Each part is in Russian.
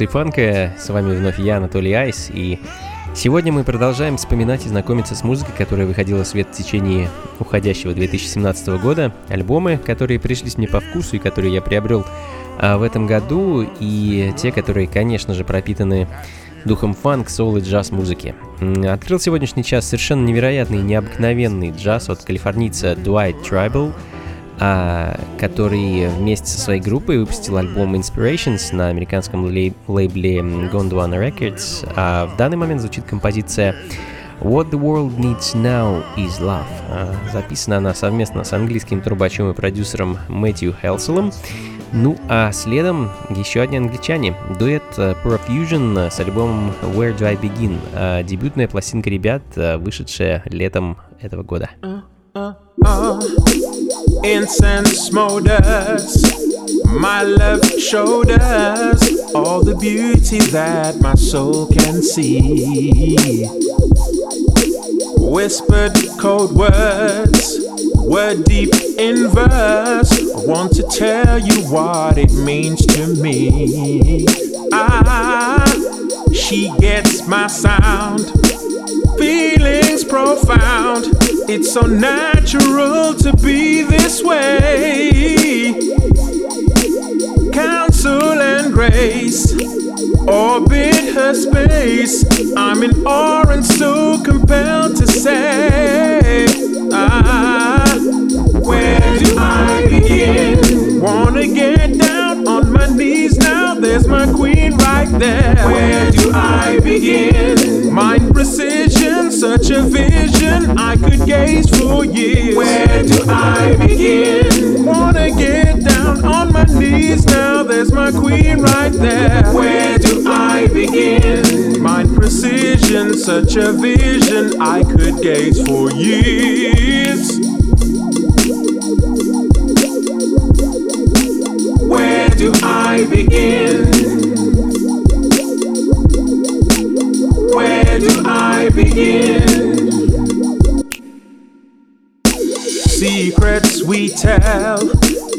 Это функции фанка, с вами вновь я, Анатолий Айс, и сегодня мы продолжаем вспоминать и знакомиться с музыкой, которая выходила в свет в течение уходящего 2017 года, альбомы, которые пришлись мне по вкусу и которые я приобрел а, в этом году, и те, которые, конечно же, пропитаны духом фанк, соул и джаз музыки. Открыл сегодняшний час совершенно невероятный, необыкновенный джаз от калифорнийца Tribal – а, который вместе со своей группой выпустил альбом Inspirations на американском лей- лейбле Gondwana Records. А в данный момент звучит композиция What the World Needs Now is Love. А, записана она совместно с английским трубачом и продюсером Мэтью Хелселом. Ну а следом еще одни англичане. Дуэт Profusion с альбомом Where Do I Begin. А, дебютная пластинка ребят, вышедшая летом этого года. Uh, uh, uh. Incense smolders, my left shoulders, all the beauty that my soul can see. Whispered cold words, were deep in verse. I want to tell you what it means to me. Ah, she gets my sound, feelings profound it's so natural to be this way. Counsel and grace orbit her space. I'm in awe and so compelled to say, ah, where do I begin? Wanna get down my knees now? There's my queen right there. Where do I begin? Mind precision, such a vision I could gaze for years. Where do I begin? Wanna get down on my knees now? There's my queen right there. Where do I begin? Mind precision, such a vision I could gaze for years. Do I begin? Where do I begin? Secrets we tell,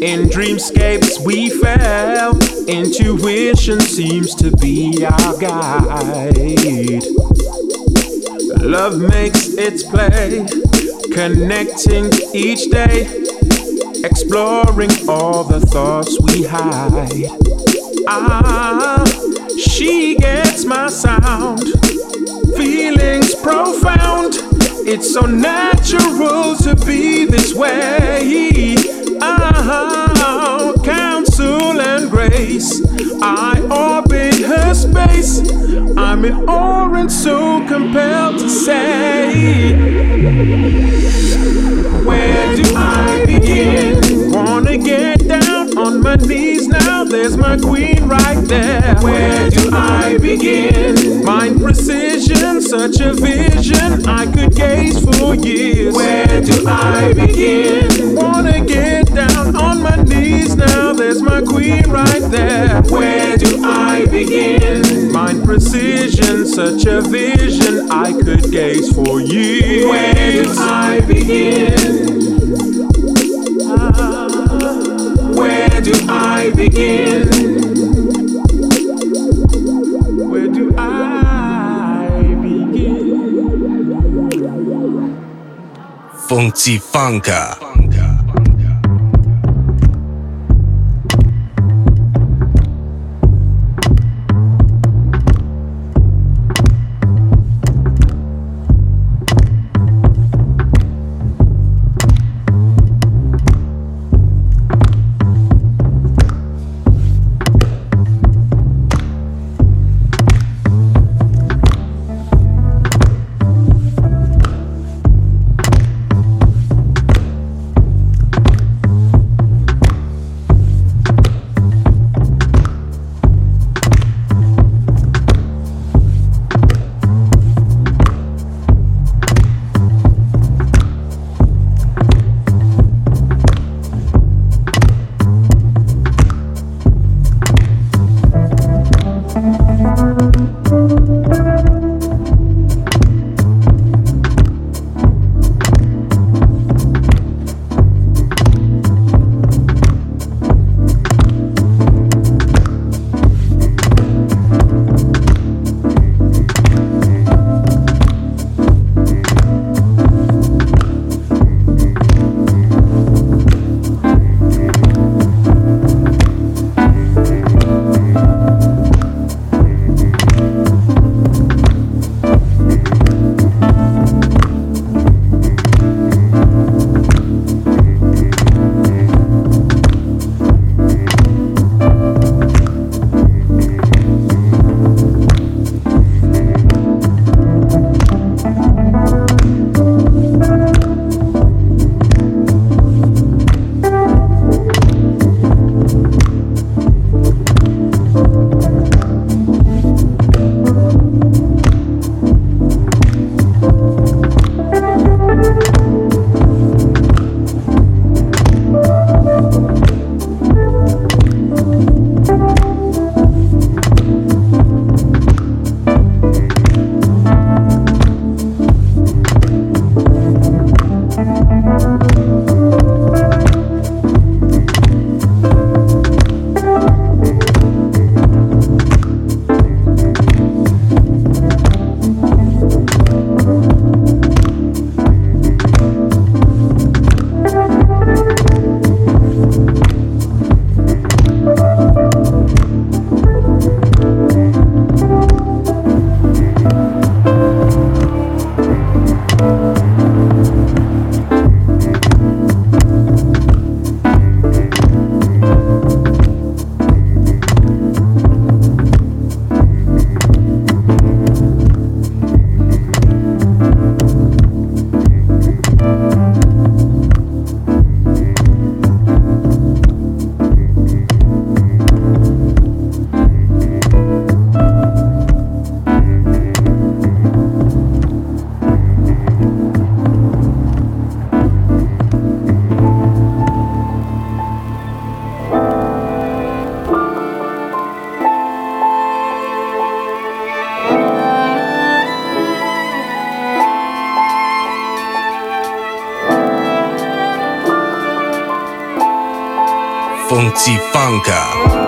in dreamscapes we fell. Intuition seems to be our guide. Love makes its play, connecting each day, exploring all the thoughts we hide. Ah, she gets my sound feelings profound. It's so natural to be this way. Oh, counsel and grace. I orbit her space. I'm in awe and so compelled to say, Where do I begin? Wanna get down on my knees now, there's my queen right there. Where do I begin? Mind precision, such a vision I could gaze for years. Where do I begin? Wanna get knees now, there's my queen right there. Where do I begin? Mind precision, such a vision I could gaze for years. Where do I begin? Ah, where do I begin? Where do I begin? Funky Funka. Funzi Funker.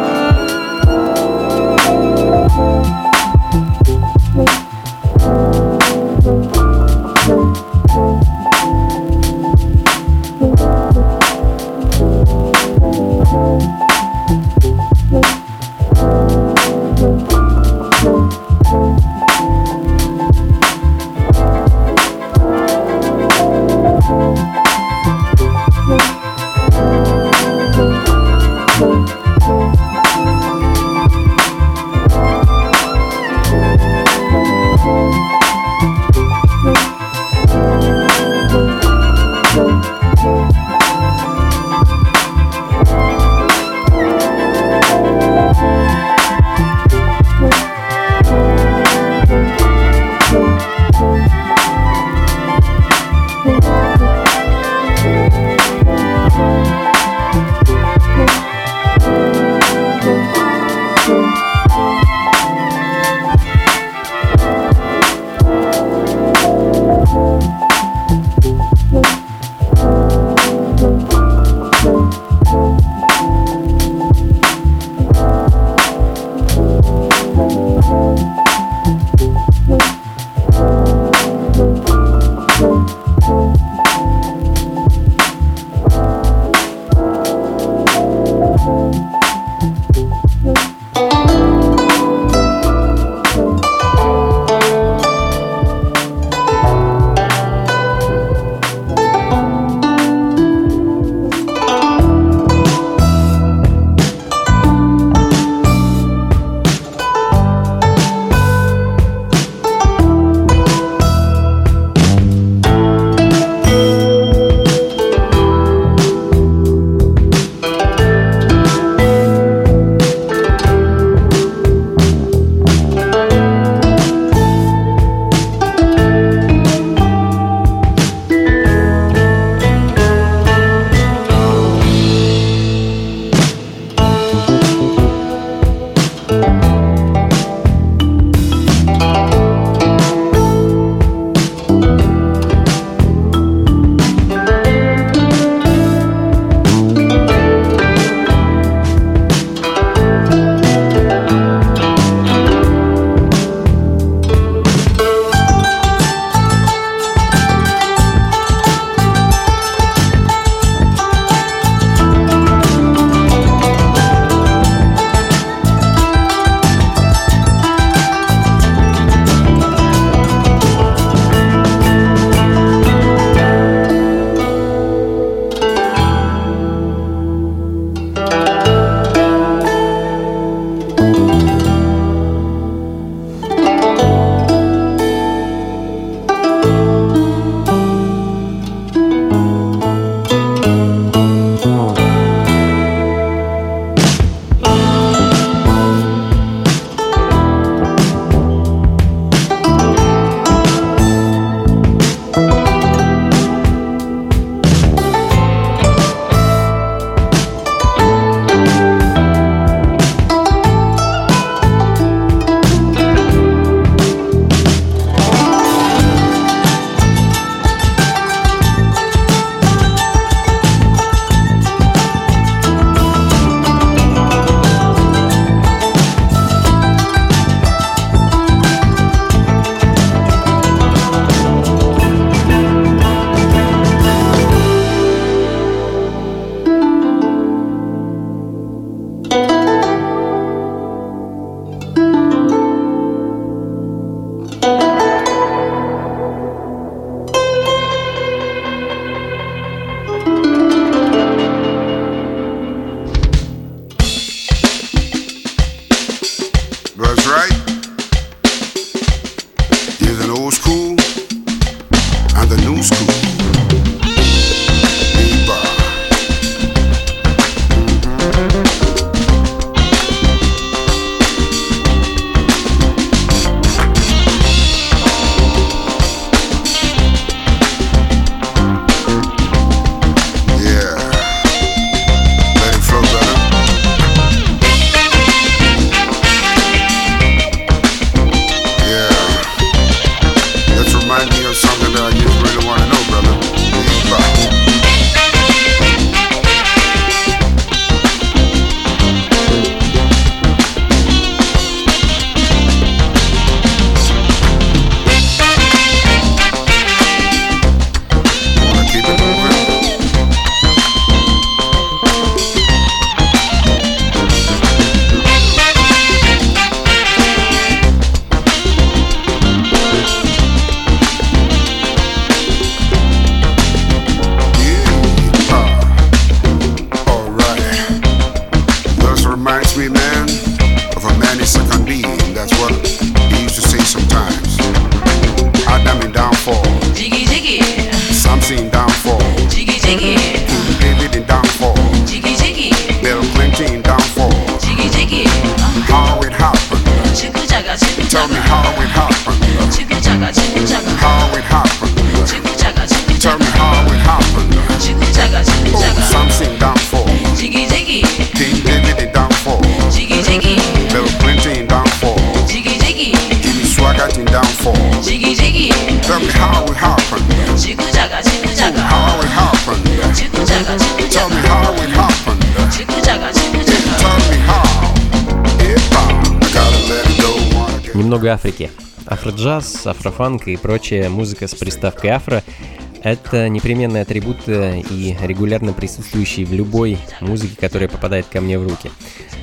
Немного Африки. Афроджаз, афрофанк и прочая музыка с приставкой афро – это непременный атрибут э, и регулярно присутствующий в любой музыке, которая попадает ко мне в руки.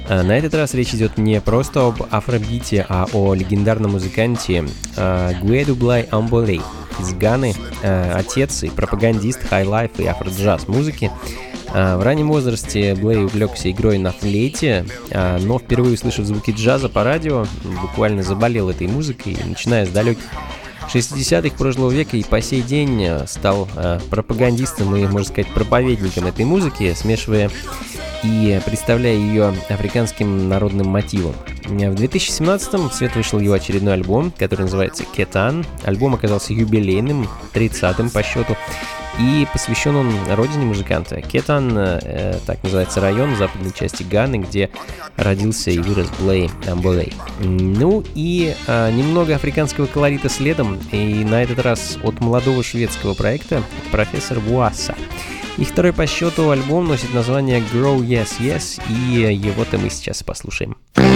А На этот раз речь идет не просто об афробите, а о легендарном музыканте э, Gyedu-Blay Ambolley из Ганы, э, отец и пропагандист highlife и афроджаз музыки. А, В раннем возрасте Блей увлекся игрой на флейте, а, но впервые услышав звуки джаза по радио, буквально заболел этой музыкой, начиная с далеких 60-х прошлого века и по сей день э, стал пропагандистом и, можно сказать, проповедником этой музыки, смешивая и представляя ее африканским народным мотивом. В 2017-м в свет вышел его очередной альбом, который называется «Кетан». Альбом оказался юбилейным, 30-м по счету, и посвящен он родине музыканта. Кетан, э, так называется район в западной части Ганы, где родился и вырос Блей Амболей. Ну и э, немного африканского колорита следом, и на этот раз от молодого шведского проекта «Профессор Вуаса». Их второй по счету альбом носит название Grow Yes Yes, и его-то мы сейчас послушаем. Funky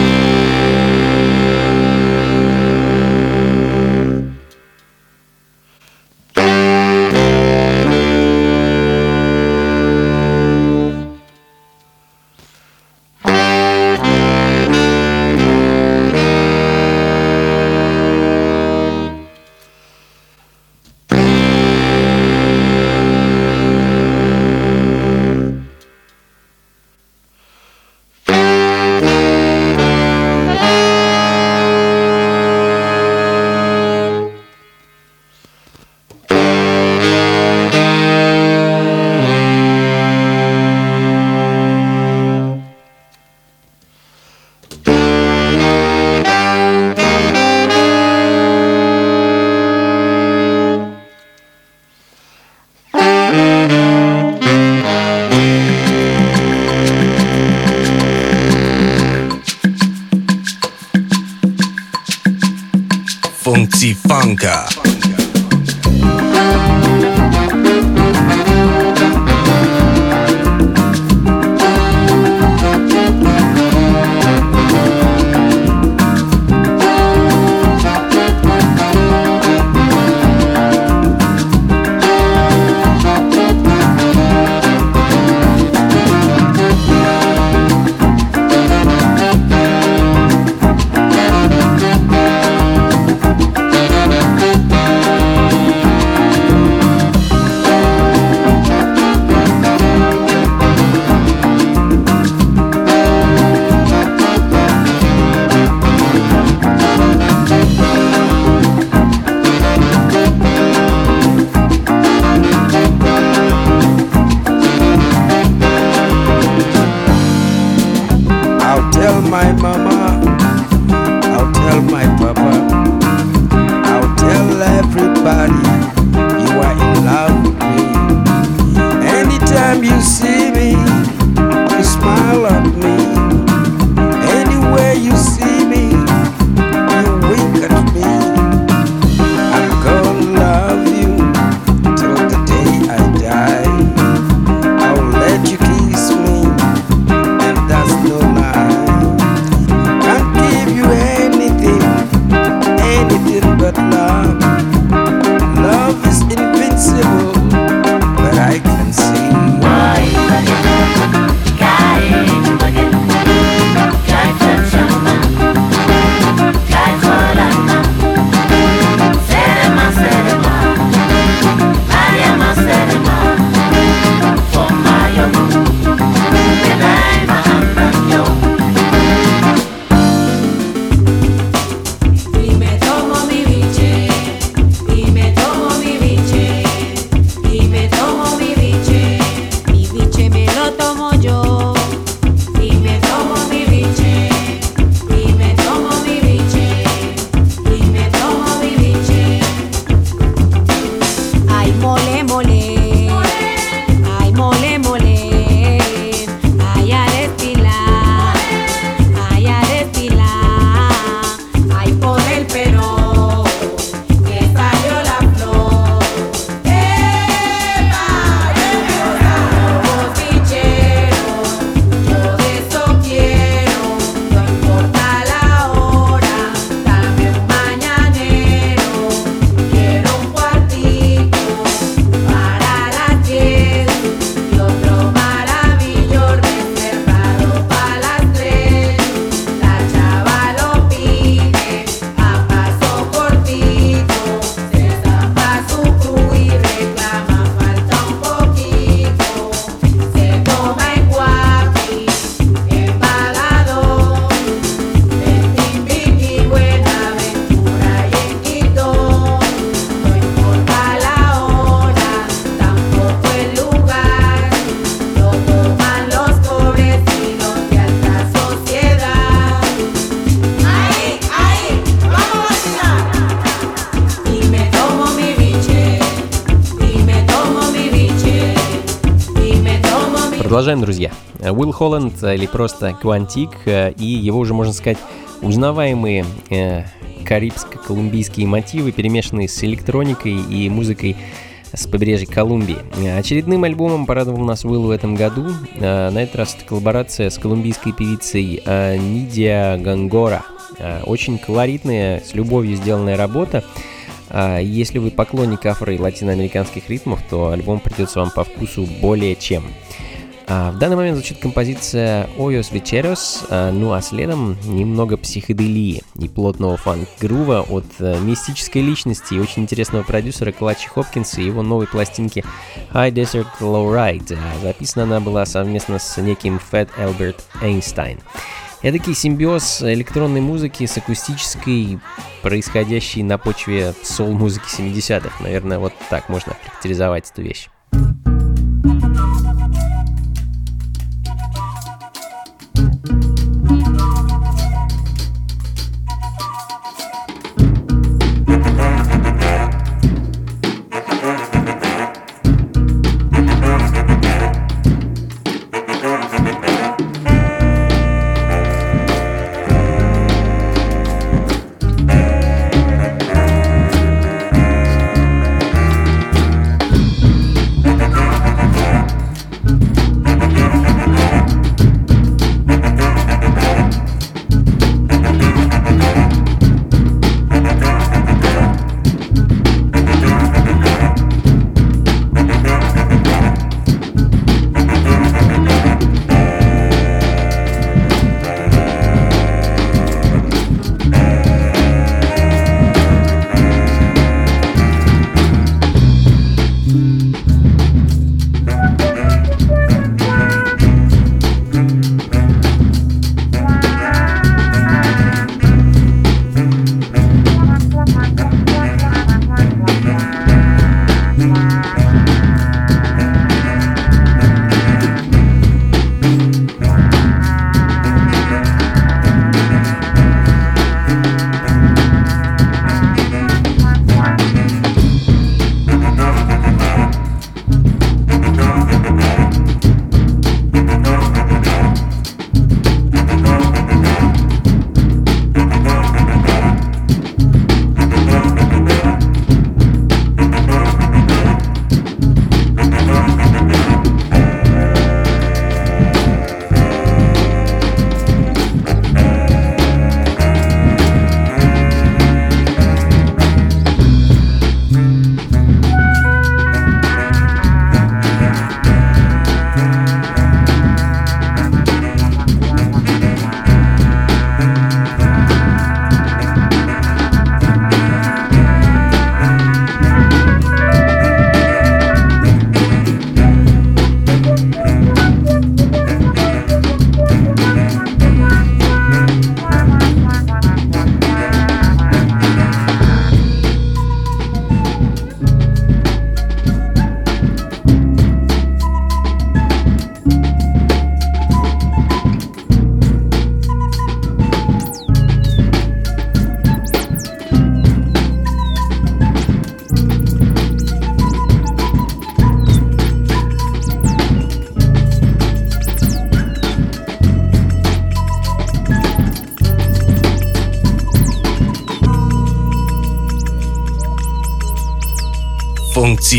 просто Квантик и его уже, можно сказать, узнаваемые э, карибско-колумбийские мотивы, перемешанные с электроникой и музыкой с побережья Колумбии. Очередным альбомом порадовал нас Уилл в этом году. Э, на этот раз это коллаборация с колумбийской певицей э, Нидия Гангора. Э, очень колоритная, с любовью сделанная работа. Если вы поклонник афро- и латиноамериканских ритмов, то альбом придется вам по вкусу более чем. А, в данный момент звучит композиция «Ойос Вечерос», а, ну а следом немного психоделии и плотного фанк-грува от а, мистической личности и очень интересного продюсера Клатчи Хопкинса и его новой пластинки High Desert Low Ride. Записана она была совместно с неким Фэт Элберт Эйнстайн. Эдакий симбиоз электронной музыки с акустической, происходящей на почве сол-музыки 70-х. Наверное, вот так можно характеризовать эту вещь.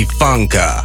Funka.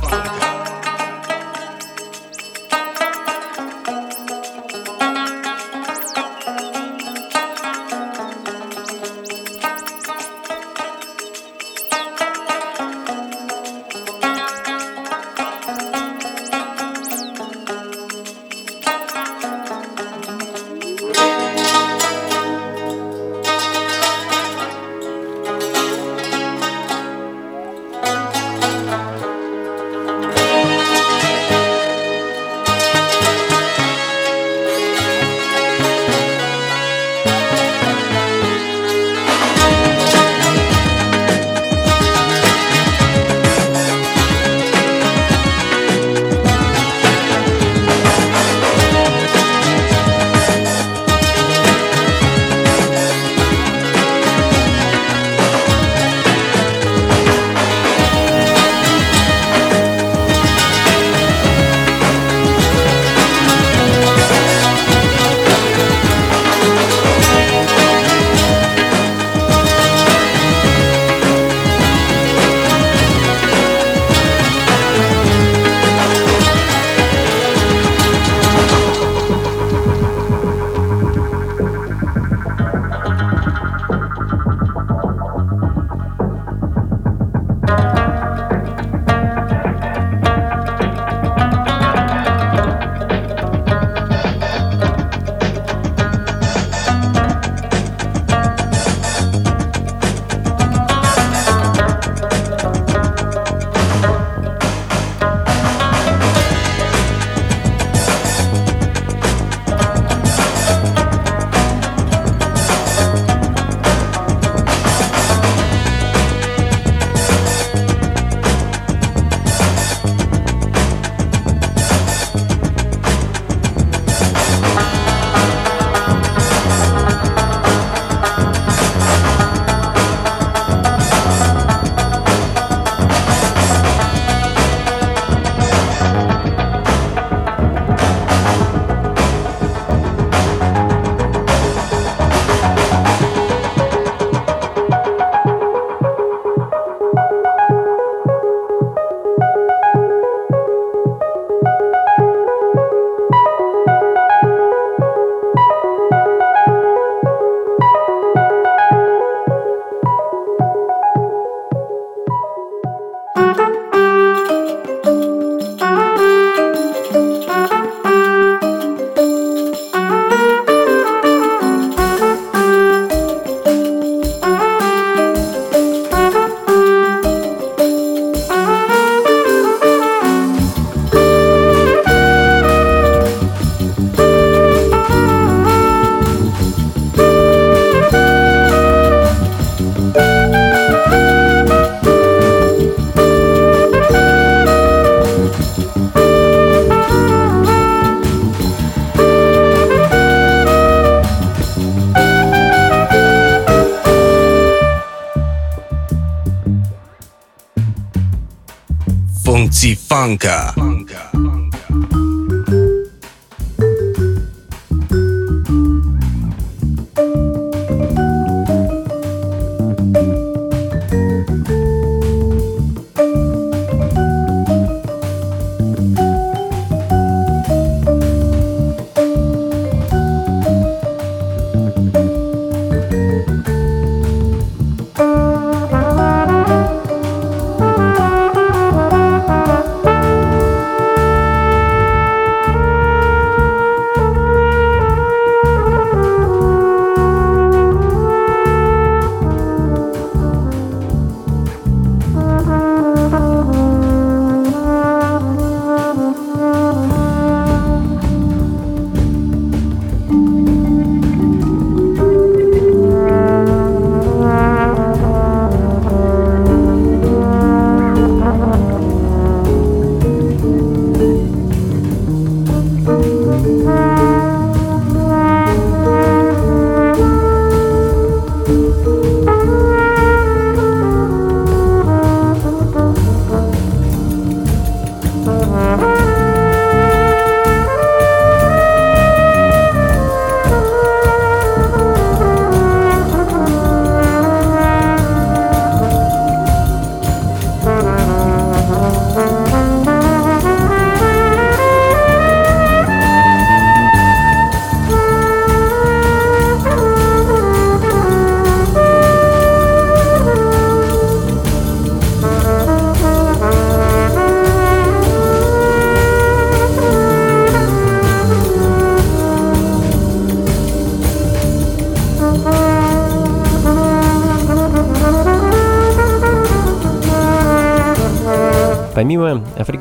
Blanca.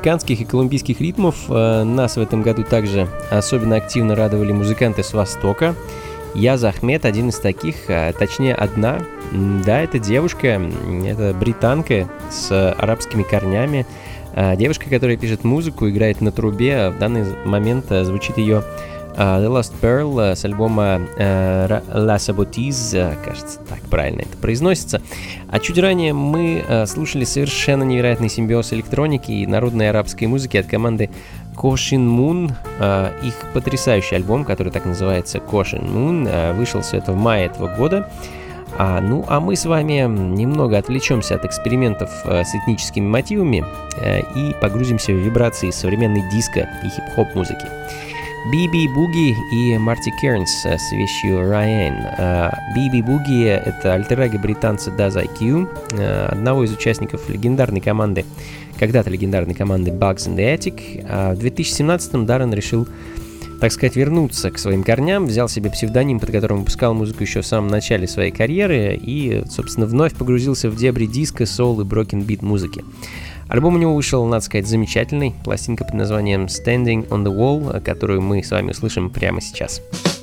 Африканских и колумбийских ритмов, э, нас в этом году также особенно активно радовали музыканты с Востока. Я Захмет один из таких, а точнее одна. Да, это девушка, это британка с арабскими корнями. А, девушка, которая пишет музыку, играет на трубе. В данный момент э, звучит ее The Lost Pearl с альбома uh, La Sabotize, кажется, так правильно это произносится. А чуть ранее мы слушали совершенно невероятный симбиоз электроники и народной арабской музыки от команды Кошин Moon. Их потрясающий альбом, который так называется Кошин Moon, вышел все это в мае этого года. А, ну, а мы с вами немного отвлечемся от экспериментов э, с этническими мотивами э, и погрузимся в вибрации современной диско и хип-хоп музыки. Биби Буги и Марти Кернс с вещью Ryan. Биби Буги — это альтер британца Daz IQ, одного из участников легендарной команды, когда-то легендарной команды Bugs in the Attic. А в 2017-м Даррен решил так сказать, вернуться к своим корням, взял себе псевдоним, под которым выпускал музыку еще в самом начале своей карьеры и, собственно, вновь погрузился в дебри диска, соул и beat музыки. Альбом у него вышел, надо сказать, замечательный. Пластинка под названием Standing on the Wall, которую мы с вами услышим прямо сейчас. when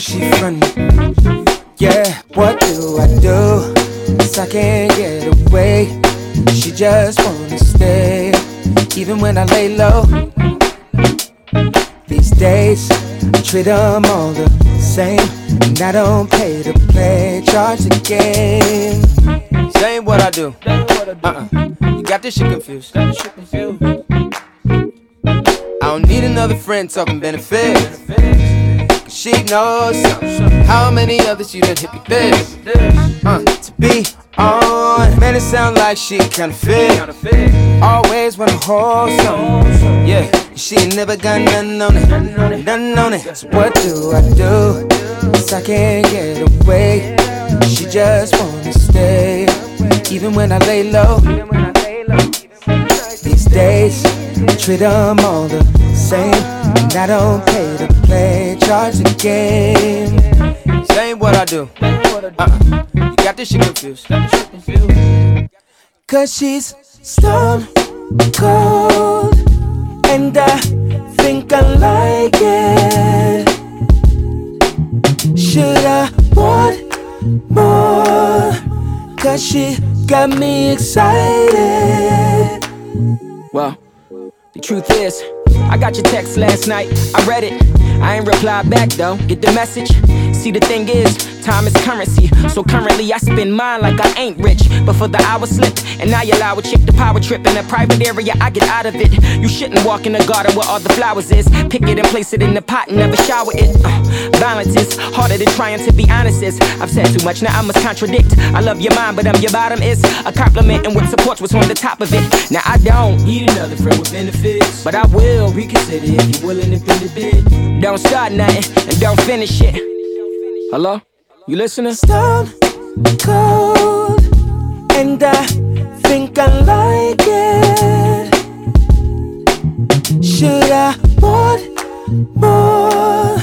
she funny. Yeah, what do I do? Cause I can't get away. She just wanna stay, even when I lay low. These days, I treat them all the same. And I don't pay to play, charge the game. Same what I do. Uh-uh. You got this shit confused. I don't need another friend talking benefits. She knows how many others you done hit me this. Uh, to be on, man, it sound like she kinda fit. Always wanna hold some. Yeah, she ain't never got nothing on it. Nothing on it. So what do I do? Cause I can't get away. She just wanna stay. Even when I lay low. These days, I treat them all the same. And I don't pay to play, charge the game. Same what I do. Uh-uh. You got this shit confused. Cause she's stone cold. And I think I like it. Should I want more? Cause she got me excited. Well, the truth is, I got your text last night, I read it. I ain't reply back though, get the message? See, the thing is, time is currency. So currently, I spend mine like I ain't rich. But for the hour slipped, and now you allow a chick to power trip in a private area, I get out of it. You shouldn't walk in the garden where all the flowers is. Pick it and place it in the pot and never shower it. Uh, violence is harder than trying to be honest. Is I've said too much, now I must contradict. I love your mind, but I'm your bottom is a compliment, and what supports what's on the top of it. Now I don't need another friend with benefits, but I will reconsider if you're willing to bend a bit. Don't start nothing and don't finish it. Hello? You listening? Stone cold, and I think I like it. Should I want more?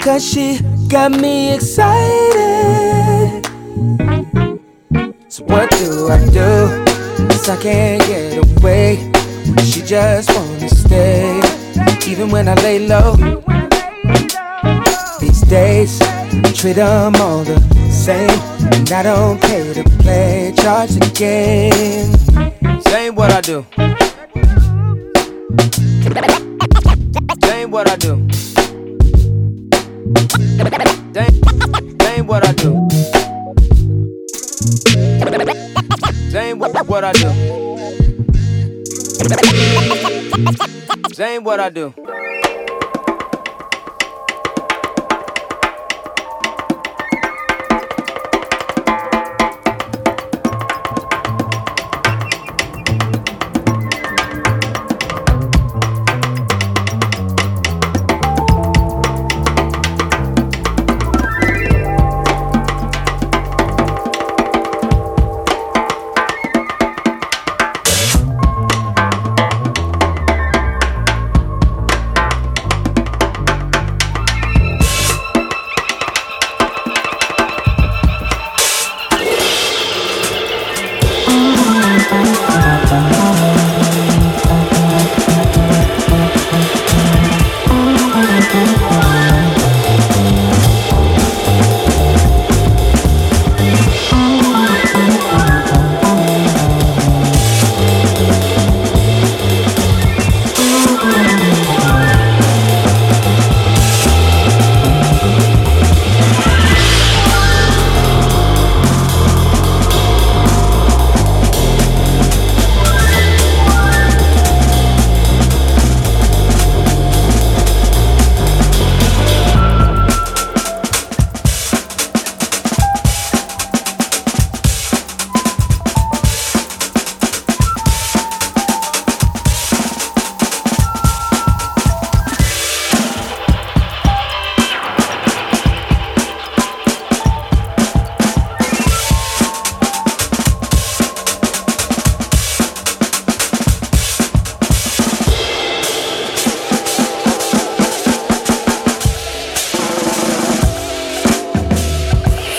Cause she got me excited. So, what do I do? Cause I can't get away. She just wanna stay, even when I lay low. These days, treat them all the same. And I don't pay to play, charge again. Same what I do. Same what I do. Same, same what I do. Same what, what I do. Same what I do.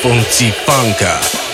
Funky Funka.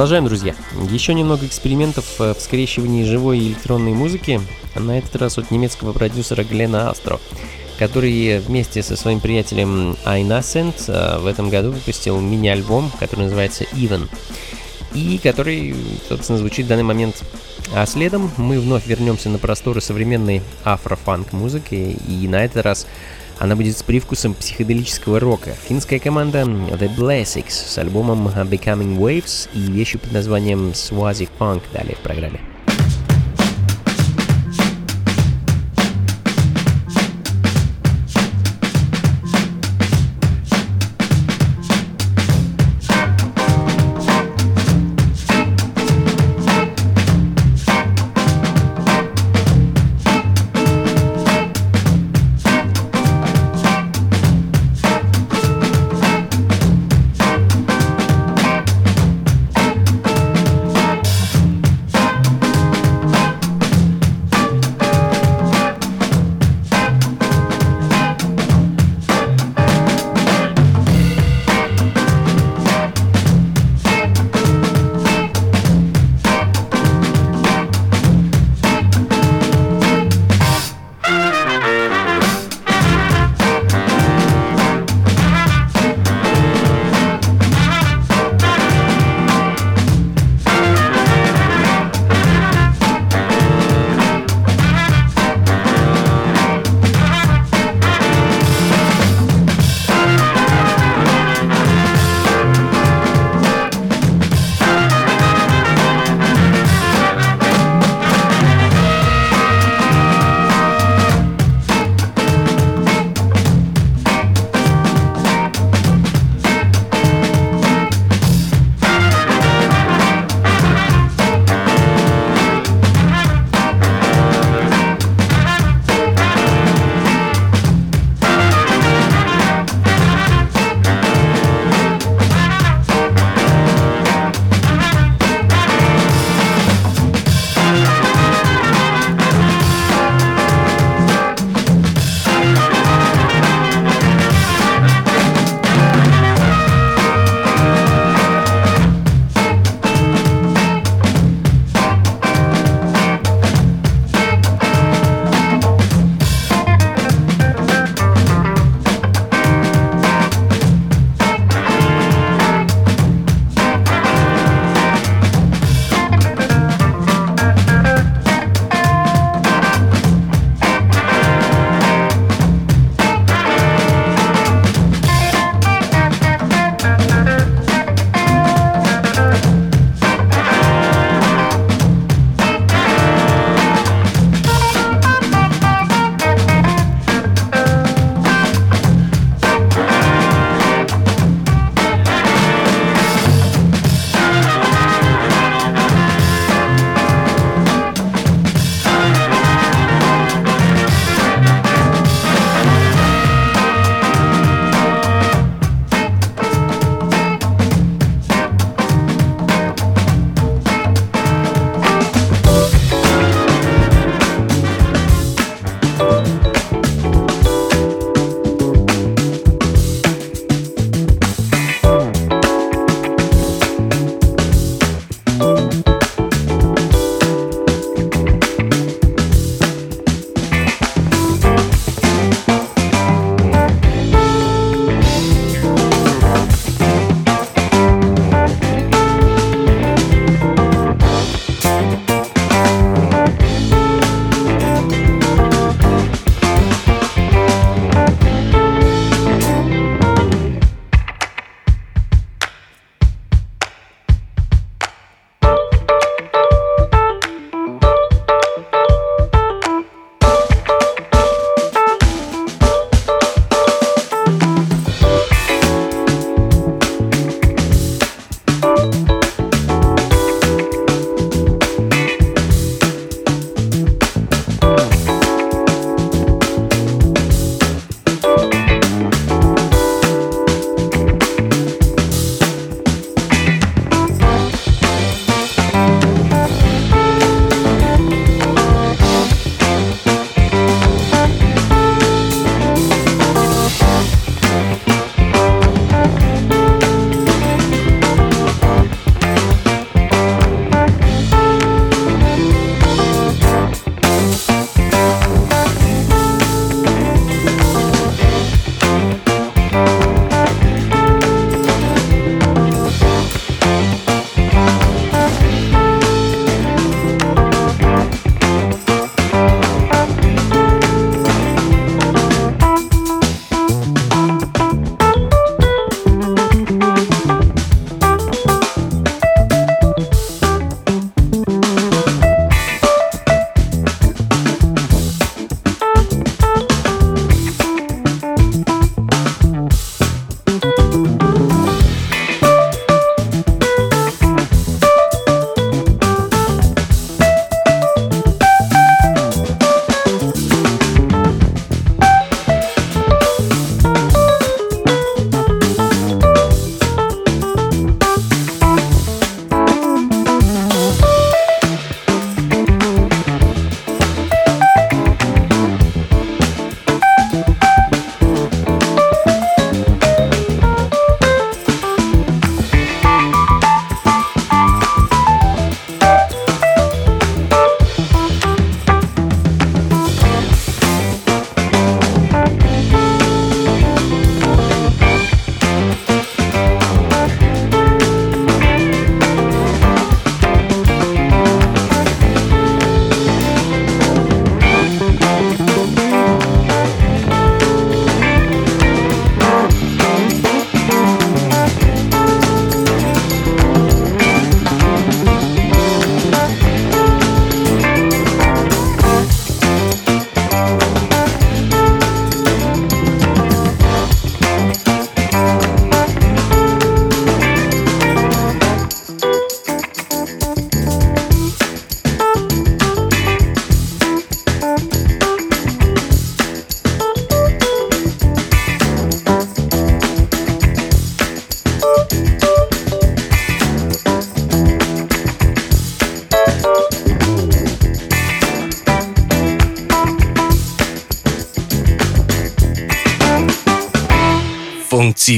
Продолжаем, друзья. Еще немного экспериментов э, в скрещивании живой и электронной музыки, на этот раз от немецкого продюсера Глена Астро, который вместе со своим приятелем Айнасент э, в этом году выпустил мини-альбом, который называется Even, и который, собственно, звучит в данный момент а следом мы вновь вернемся на просторы современной афрофанк музыки, и на этот раз она будет с привкусом психоделического рока. Финская команда The Blessings с альбомом Becoming Waves и вещью под названием Swazi Funk далее в программе.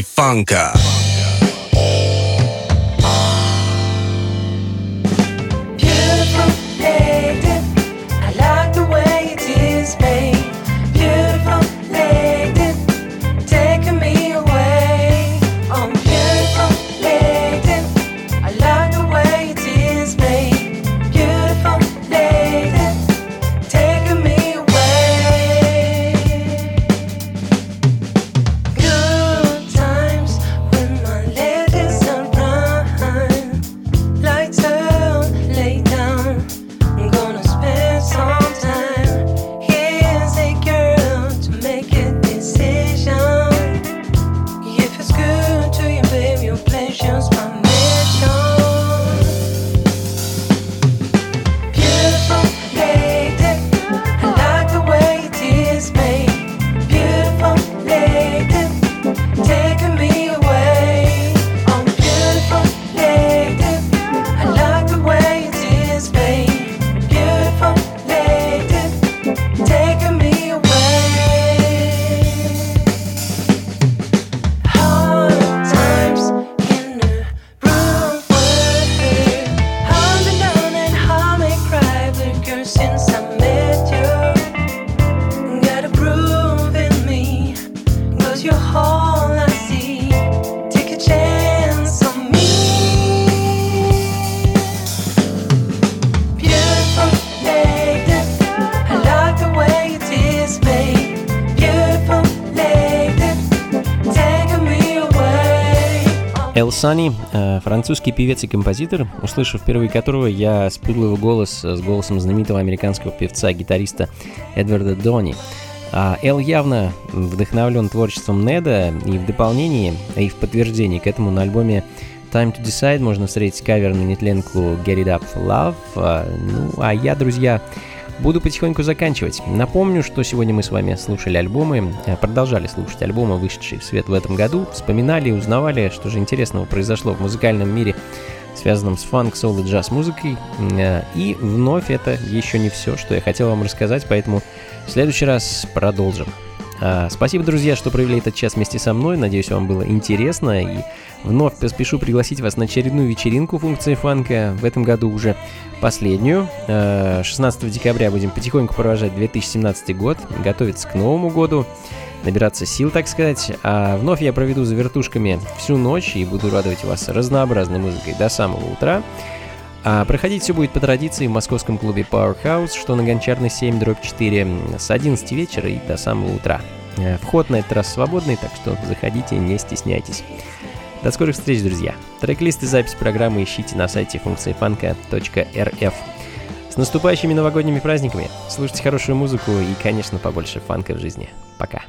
Funka. Sunny, э, французский певец и композитор, услышав впервые которого, я спутал его голос с голосом знаменитого американского певца-гитариста Эдварда Дони. А Эл явно вдохновлен творчеством Неда, и в дополнении, и в подтверждении к этому на альбоме Time to Decide можно встретить кавер на нетленку Get It Up Love. А, ну, а я, друзья, Буду потихоньку заканчивать. Напомню, что сегодня мы с вами слушали альбомы, э, продолжали слушать альбомы, вышедшие в свет в этом году, вспоминали и узнавали, что же интересного произошло в музыкальном мире, связанном с фанк, соул и джаз-музыкой. Э, и вновь это еще не все, что я хотел вам рассказать, поэтому в следующий раз продолжим. А, спасибо, друзья, что провели этот час вместе со мной. Надеюсь, вам было интересно. И вновь поспешу пригласить вас на очередную вечеринку функции фанка. В этом году уже последнюю. 16 а, декабря будем потихоньку провожать 2017 год, готовиться к Новому году, набираться сил, так сказать. А вновь я проведу за вертушками всю ночь и буду радовать вас разнообразной музыкой до самого утра. А проходить все будет по традиции в московском клубе Powerhouse, что на Гончарной 7, дробь 4, с 11 вечера и до самого утра. Э, вход на этот раз свободный, так что заходите, не стесняйтесь. До скорых встреч, друзья. Трек-лист и запись программы ищите на сайте функции фанка.рф. С наступающими новогодними праздниками! Слушайте хорошую музыку и, конечно, побольше фанка в жизни. Пока!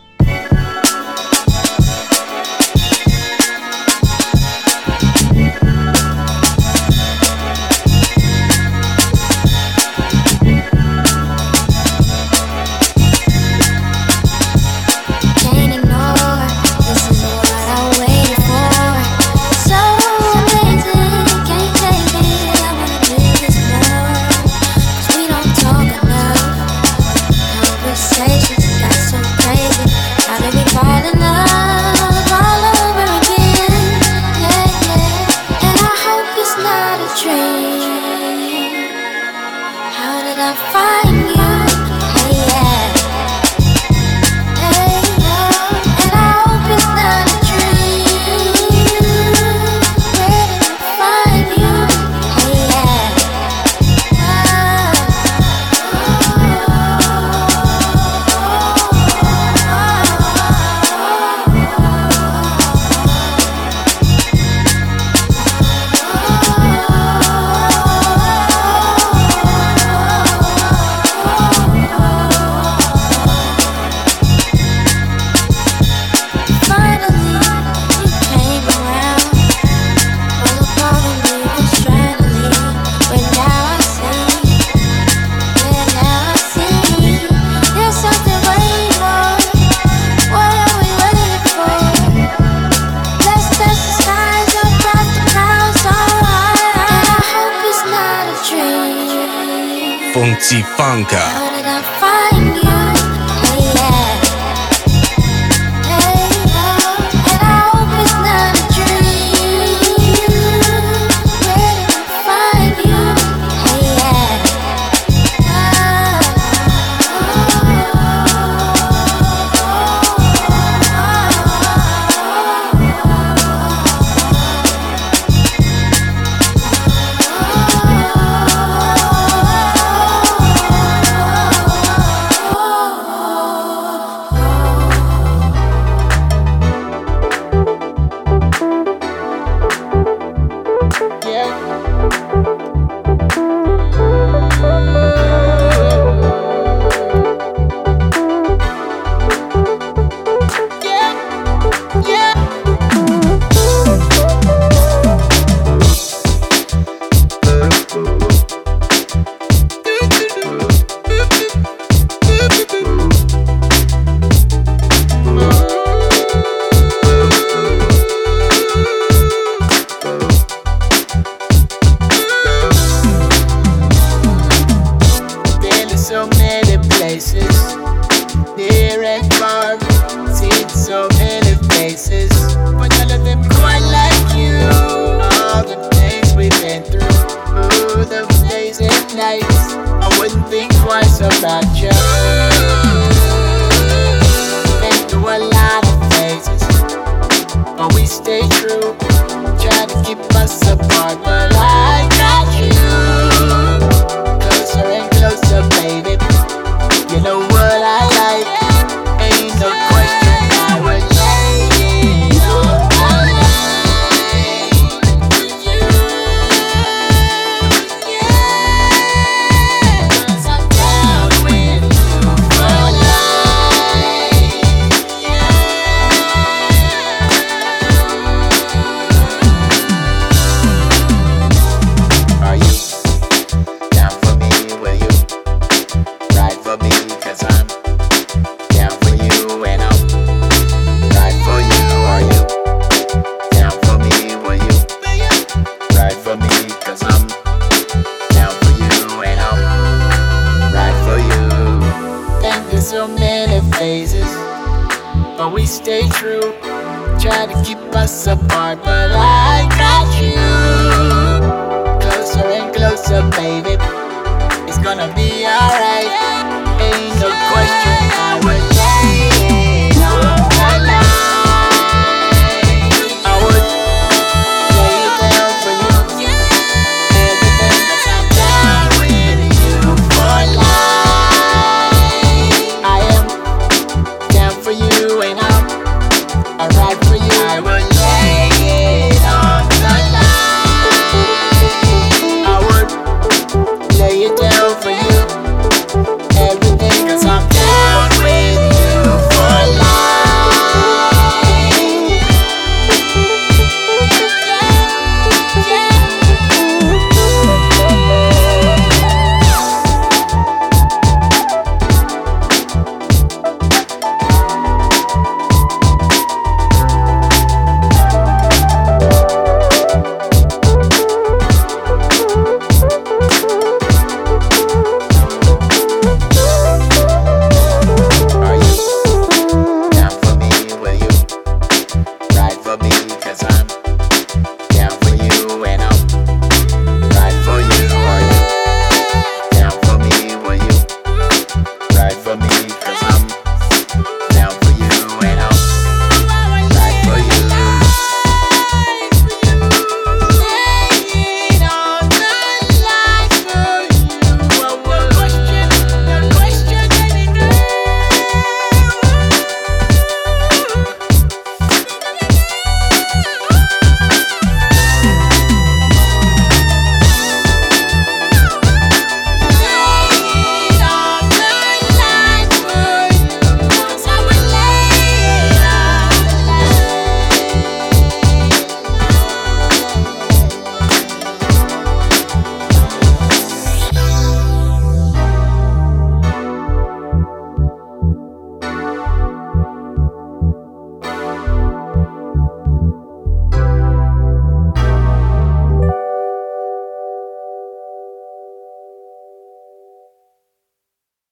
Funka.